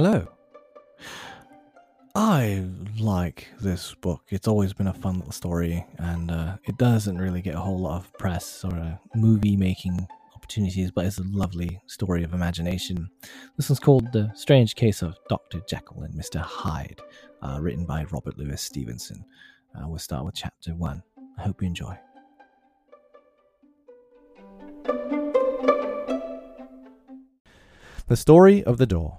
Hello. I like this book. It's always been a fun little story, and uh, it doesn't really get a whole lot of press or uh, movie making opportunities, but it's a lovely story of imagination. This one's called The Strange Case of Dr. Jekyll and Mr. Hyde, uh, written by Robert Louis Stevenson. Uh, we'll start with chapter one. I hope you enjoy. The Story of the Door.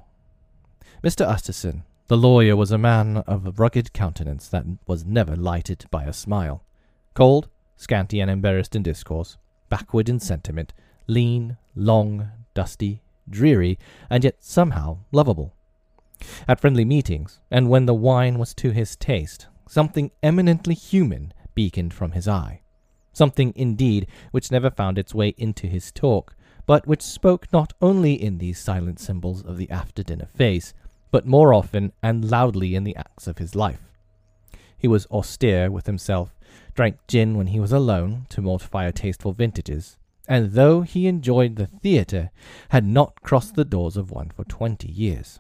Mr. Utterson, the lawyer, was a man of a rugged countenance that was never lighted by a smile. Cold, scanty, and embarrassed in discourse, backward in sentiment, lean, long, dusty, dreary, and yet somehow lovable. At friendly meetings, and when the wine was to his taste, something eminently human beaconed from his eye. Something, indeed, which never found its way into his talk, but which spoke not only in these silent symbols of the after dinner face, but more often and loudly in the acts of his life. He was austere with himself, drank gin when he was alone to mortify a tasteful vintages, and though he enjoyed the theatre, had not crossed the doors of one for twenty years.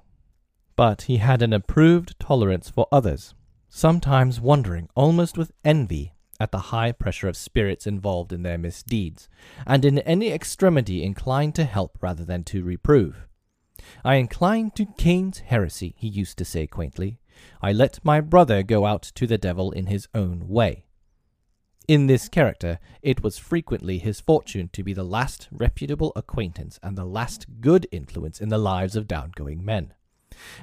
But he had an approved tolerance for others, sometimes wondering almost with envy at the high pressure of spirits involved in their misdeeds, and in any extremity inclined to help rather than to reprove. I incline to Cain's heresy, he used to say quaintly. I let my brother go out to the devil in his own way. In this character, it was frequently his fortune to be the last reputable acquaintance and the last good influence in the lives of downgoing men.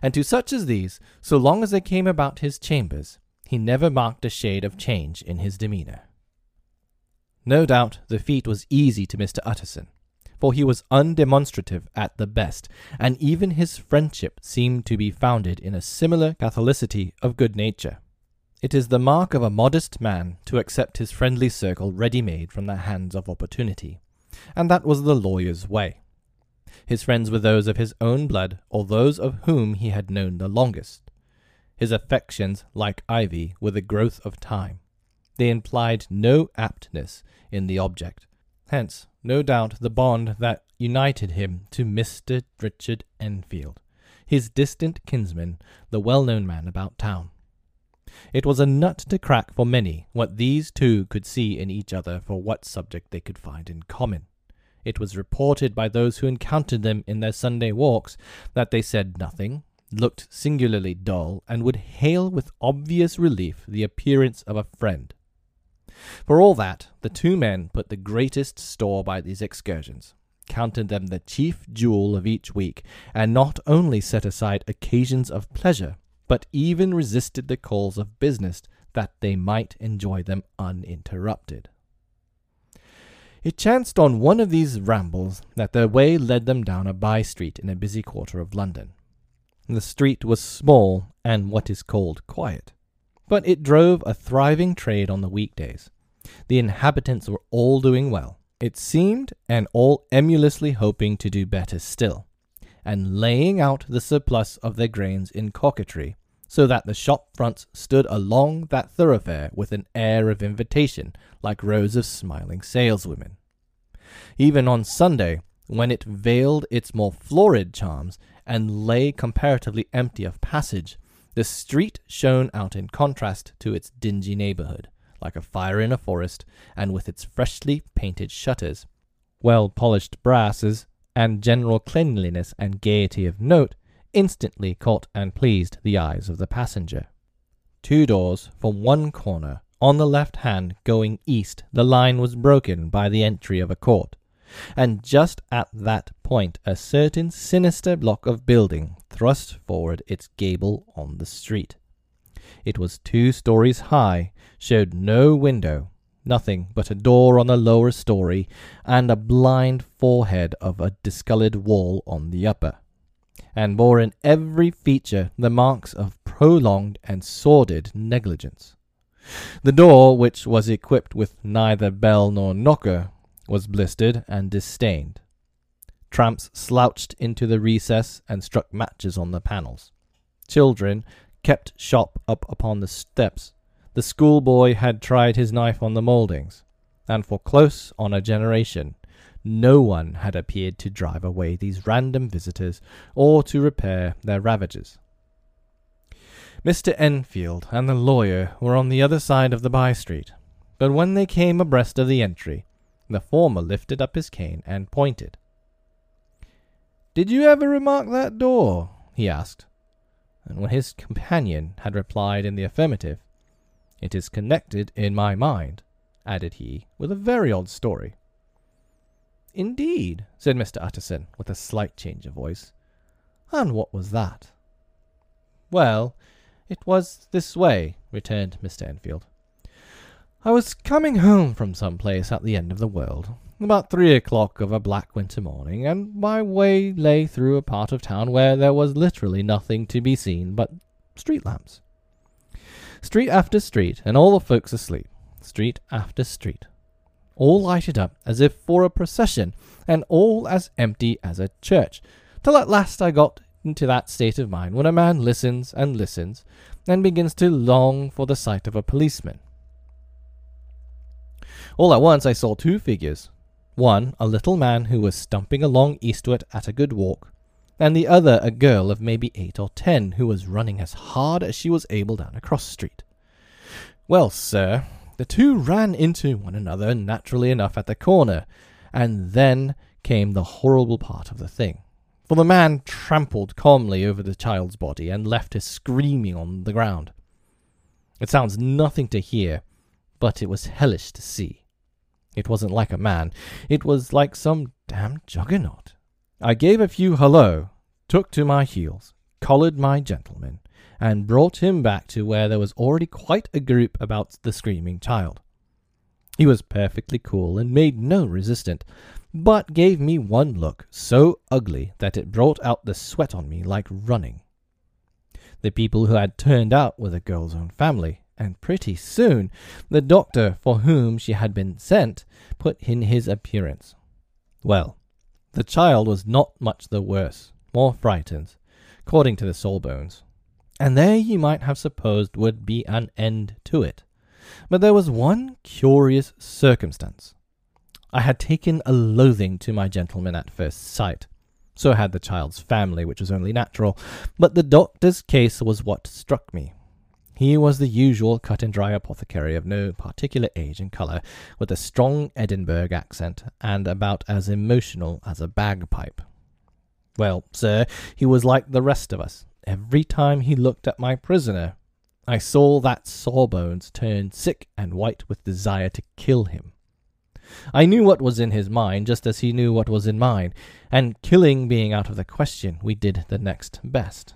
And to such as these, so long as they came about his chambers, he never marked a shade of change in his demeanour. No doubt the feat was easy to Mr. Utterson, for he was undemonstrative at the best, and even his friendship seemed to be founded in a similar catholicity of good nature. It is the mark of a modest man to accept his friendly circle ready made from the hands of opportunity, and that was the lawyer's way. His friends were those of his own blood, or those of whom he had known the longest. His affections, like ivy, were the growth of time. They implied no aptness in the object. Hence, no doubt, the bond that united him to Mr. Richard Enfield, his distant kinsman, the well known man about town. It was a nut to crack for many what these two could see in each other for what subject they could find in common. It was reported by those who encountered them in their Sunday walks that they said nothing, looked singularly dull, and would hail with obvious relief the appearance of a friend. For all that, the two men put the greatest store by these excursions, counted them the chief jewel of each week, and not only set aside occasions of pleasure, but even resisted the calls of business that they might enjoy them uninterrupted. It chanced on one of these rambles that their way led them down a by street in a busy quarter of London. The street was small and what is called quiet, but it drove a thriving trade on the weekdays. The inhabitants were all doing well, it seemed, and all emulously hoping to do better still, and laying out the surplus of their grains in coquetry, so that the shop fronts stood along that thoroughfare with an air of invitation, like rows of smiling saleswomen. Even on Sunday, when it veiled its more florid charms and lay comparatively empty of passage, the street shone out in contrast to its dingy neighborhood, like a fire in a forest, and with its freshly painted shutters, well polished brasses, and general cleanliness and gaiety of note, instantly caught and pleased the eyes of the passenger. Two doors from one corner, on the left hand going east, the line was broken by the entry of a court and just at that point a certain sinister block of building thrust forward its gable on the street. It was two stories high, showed no window, nothing but a door on the lower story, and a blind forehead of a discoloured wall on the upper, and bore in every feature the marks of prolonged and sordid negligence. The door, which was equipped with neither bell nor knocker, was blistered and disdained. Tramps slouched into the recess and struck matches on the panels. Children kept shop up upon the steps. The schoolboy had tried his knife on the mouldings, and for close on a generation, no one had appeared to drive away these random visitors or to repair their ravages. Mr. Enfield and the lawyer were on the other side of the by street, but when they came abreast of the entry, the former lifted up his cane and pointed. Did you ever remark that door? he asked. And when his companion had replied in the affirmative, It is connected in my mind, added he, with a very odd story. Indeed, said Mr. Utterson, with a slight change of voice. And what was that? Well, it was this way, returned Mr. Enfield. I was coming home from some place at the end of the world, about three o'clock of a black winter morning, and my way lay through a part of town where there was literally nothing to be seen but street lamps. Street after street, and all the folks asleep. Street after street. All lighted up as if for a procession, and all as empty as a church, till at last I got into that state of mind when a man listens and listens, and begins to long for the sight of a policeman. All at once I saw two figures. One, a little man who was stumping along eastward at a good walk, and the other a girl of maybe eight or ten who was running as hard as she was able down a cross street. Well, sir, the two ran into one another naturally enough at the corner, and then came the horrible part of the thing for the man trampled calmly over the child's body and left her screaming on the ground. It sounds nothing to hear, but it was hellish to see. It wasn't like a man, it was like some damned juggernaut. I gave a few hello, took to my heels, collared my gentleman, and brought him back to where there was already quite a group about the screaming child. He was perfectly cool and made no resistance, but gave me one look so ugly that it brought out the sweat on me like running. The people who had turned out were the girl's own family, and pretty soon the doctor for whom she had been sent put in his appearance. Well, the child was not much the worse, more frightened, according to the Sawbones, and there you might have supposed would be an end to it. But there was one curious circumstance. I had taken a loathing to my gentleman at first sight. So had the child's family, which was only natural. But the doctor's case was what struck me. He was the usual cut and dry apothecary of no particular age and colour, with a strong Edinburgh accent, and about as emotional as a bagpipe. Well, sir, he was like the rest of us. Every time he looked at my prisoner, I saw that Sawbones turn sick and white with desire to kill him. I knew what was in his mind, just as he knew what was in mine, and killing being out of the question, we did the next best.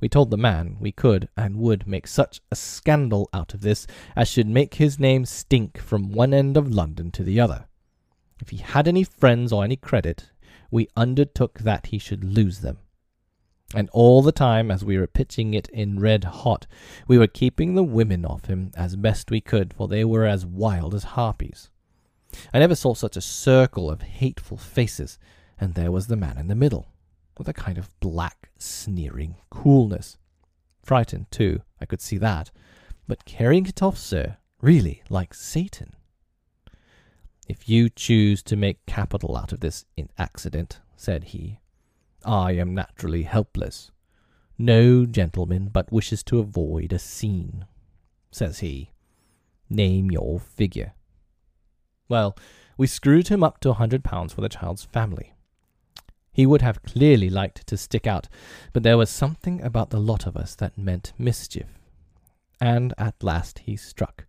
We told the man we could and would make such a scandal out of this as should make his name stink from one end of London to the other. If he had any friends or any credit, we undertook that he should lose them. And all the time, as we were pitching it in red hot, we were keeping the women off him as best we could, for they were as wild as harpies. I never saw such a circle of hateful faces, and there was the man in the middle, with a kind of black, sneering coolness. Frightened, too, I could see that, but carrying it off, sir, really like Satan. If you choose to make capital out of this accident, said he, I am naturally helpless. No gentleman but wishes to avoid a scene, says he. Name your figure. Well, we screwed him up to a hundred pounds for the child's family. He would have clearly liked to stick out, but there was something about the lot of us that meant mischief. And at last he struck.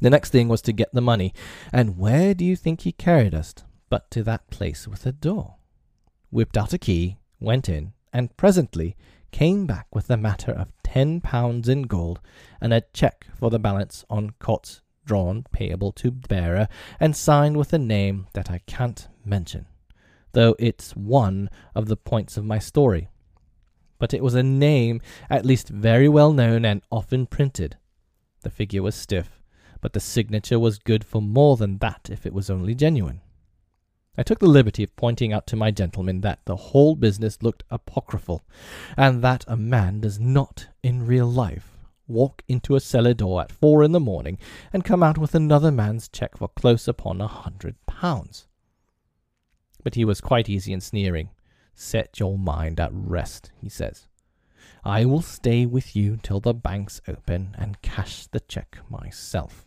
The next thing was to get the money, and where do you think he carried us but to that place with the door? Whipped out a key, went in, and presently came back with the matter of ten pounds in gold and a cheque for the balance on Coutts's drawn payable to bearer and signed with a name that I can't mention, though it's one of the points of my story. But it was a name at least very well known and often printed. The figure was stiff, but the signature was good for more than that if it was only genuine. I took the liberty of pointing out to my gentleman that the whole business looked apocryphal, and that a man does not, in real life, walk into a cellar door at four in the morning and come out with another man's cheque for close upon a hundred pounds. But he was quite easy in sneering. Set your mind at rest, he says. I will stay with you till the banks open and cash the cheque myself.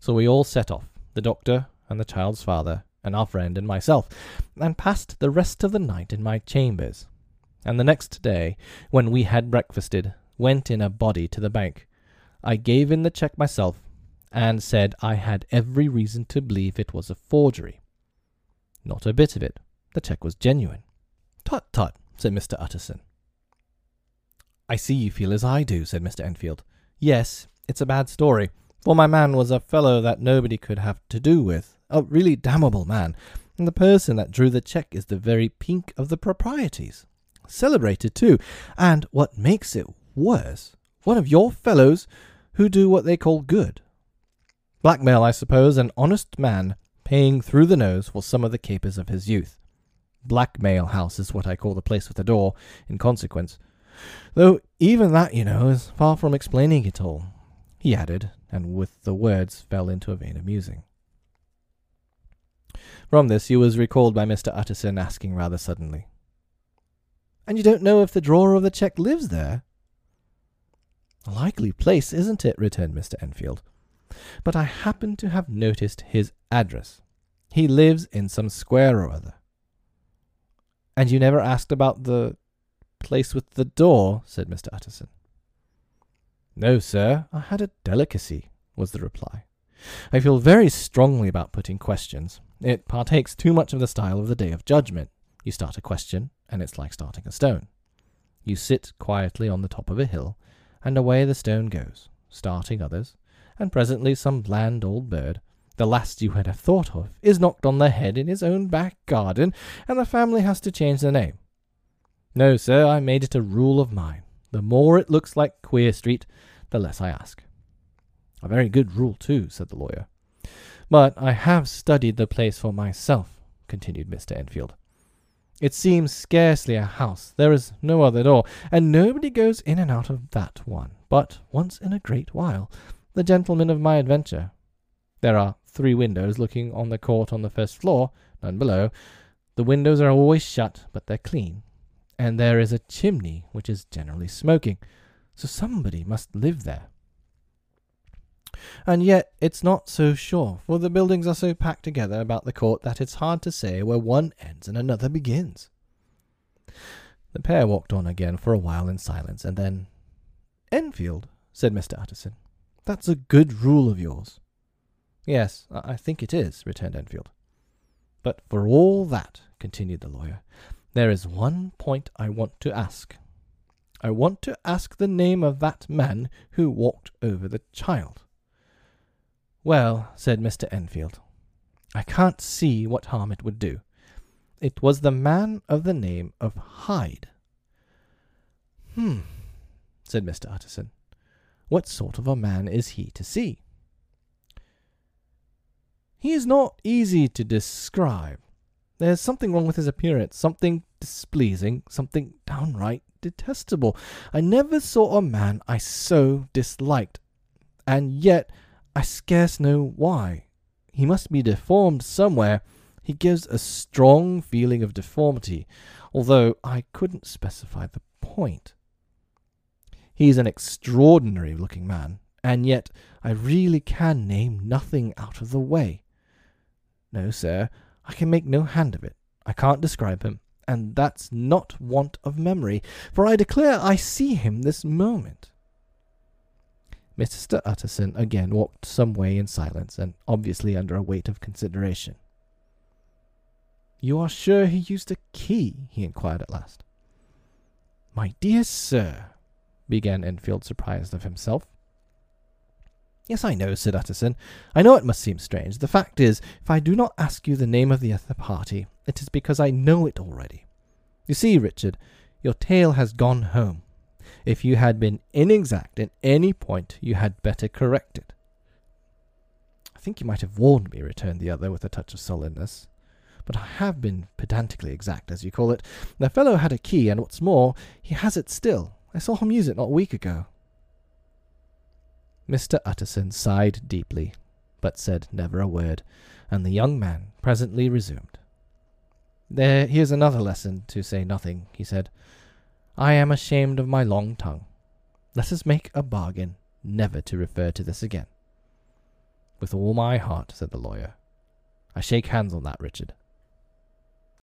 So we all set off, the doctor and the child's father, and our friend and myself, and passed the rest of the night in my chambers. And the next day, when we had breakfasted, went in a body to the bank. I gave in the cheque myself, and said I had every reason to believe it was a forgery. Not a bit of it. The cheque was genuine. Tut tut, said Mr. Utterson. I see you feel as I do, said Mr. Enfield. Yes, it's a bad story, for my man was a fellow that nobody could have to do with, a really damnable man, and the person that drew the cheque is the very pink of the proprieties. Celebrated, too, and what makes it worse, one of your fellows who do what they call good. Blackmail, I suppose, an honest man paying through the nose for some of the capers of his youth. Blackmail House is what I call the place with the door, in consequence. Though even that, you know, is far from explaining it all, he added, and with the words fell into a vein of musing. From this he was recalled by Mr. Utterson asking rather suddenly, And you don't know if the drawer of the cheque lives there? A likely place, isn't it? returned Mr. Enfield. But I happen to have noticed his address. He lives in some square or other. And you never asked about the place with the door? said Mr. Utterson. No, sir, I had a delicacy, was the reply. I feel very strongly about putting questions. It partakes too much of the style of the day of judgment. You start a question, and it's like starting a stone. You sit quietly on the top of a hill, and away the stone goes, starting others, and presently some bland old bird, the last you had have thought of, is knocked on the head in his own back garden, and the family has to change the name. No, sir, I made it a rule of mine. The more it looks like Queer Street, the less I ask. A very good rule, too, said the lawyer. But I have studied the place for myself, continued Mr. Enfield. It seems scarcely a house. There is no other door, and nobody goes in and out of that one, but once in a great while, the gentleman of my adventure. There are three windows looking on the court on the first floor, none below. The windows are always shut, but they're clean. And there is a chimney which is generally smoking, so somebody must live there. And yet it's not so sure, for the buildings are so packed together about the court that it's hard to say where one ends and another begins. The pair walked on again for a while in silence, and then Enfield, said Mr. Utterson, that's a good rule of yours. Yes, I think it is, returned Enfield. But for all that, continued the lawyer, there is one point I want to ask. I want to ask the name of that man who walked over the child. Well, said Mr. Enfield, I can't see what harm it would do. It was the man of the name of Hyde. Hmm, said Mr. Utterson. What sort of a man is he to see? He is not easy to describe. There's something wrong with his appearance, something displeasing, something downright detestable. I never saw a man I so disliked, and yet I scarce know why. He must be deformed somewhere. He gives a strong feeling of deformity, although I couldn't specify the point. He's an extraordinary looking man, and yet I really can name nothing out of the way. No, sir, I can make no hand of it. I can't describe him, and that's not want of memory, for I declare I see him this moment. Mr. Utterson again walked some way in silence, and obviously under a weight of consideration. You are sure he used a key? he inquired at last. My dear sir, began Enfield, surprised of himself. Yes, I know, said Utterson. I know it must seem strange. The fact is, if I do not ask you the name of the other party, it is because I know it already. You see, Richard, your tale has gone home. If you had been inexact in any point, you had better correct it. I think you might have warned me, returned the other with a touch of sullenness. But I have been pedantically exact, as you call it. The fellow had a key, and what's more, he has it still. I saw him use it not a week ago. Mr. Utterson sighed deeply, but said never a word, and the young man presently resumed. There, here's another lesson to say nothing, he said. I am ashamed of my long tongue. Let us make a bargain never to refer to this again. With all my heart, said the lawyer. I shake hands on that, Richard.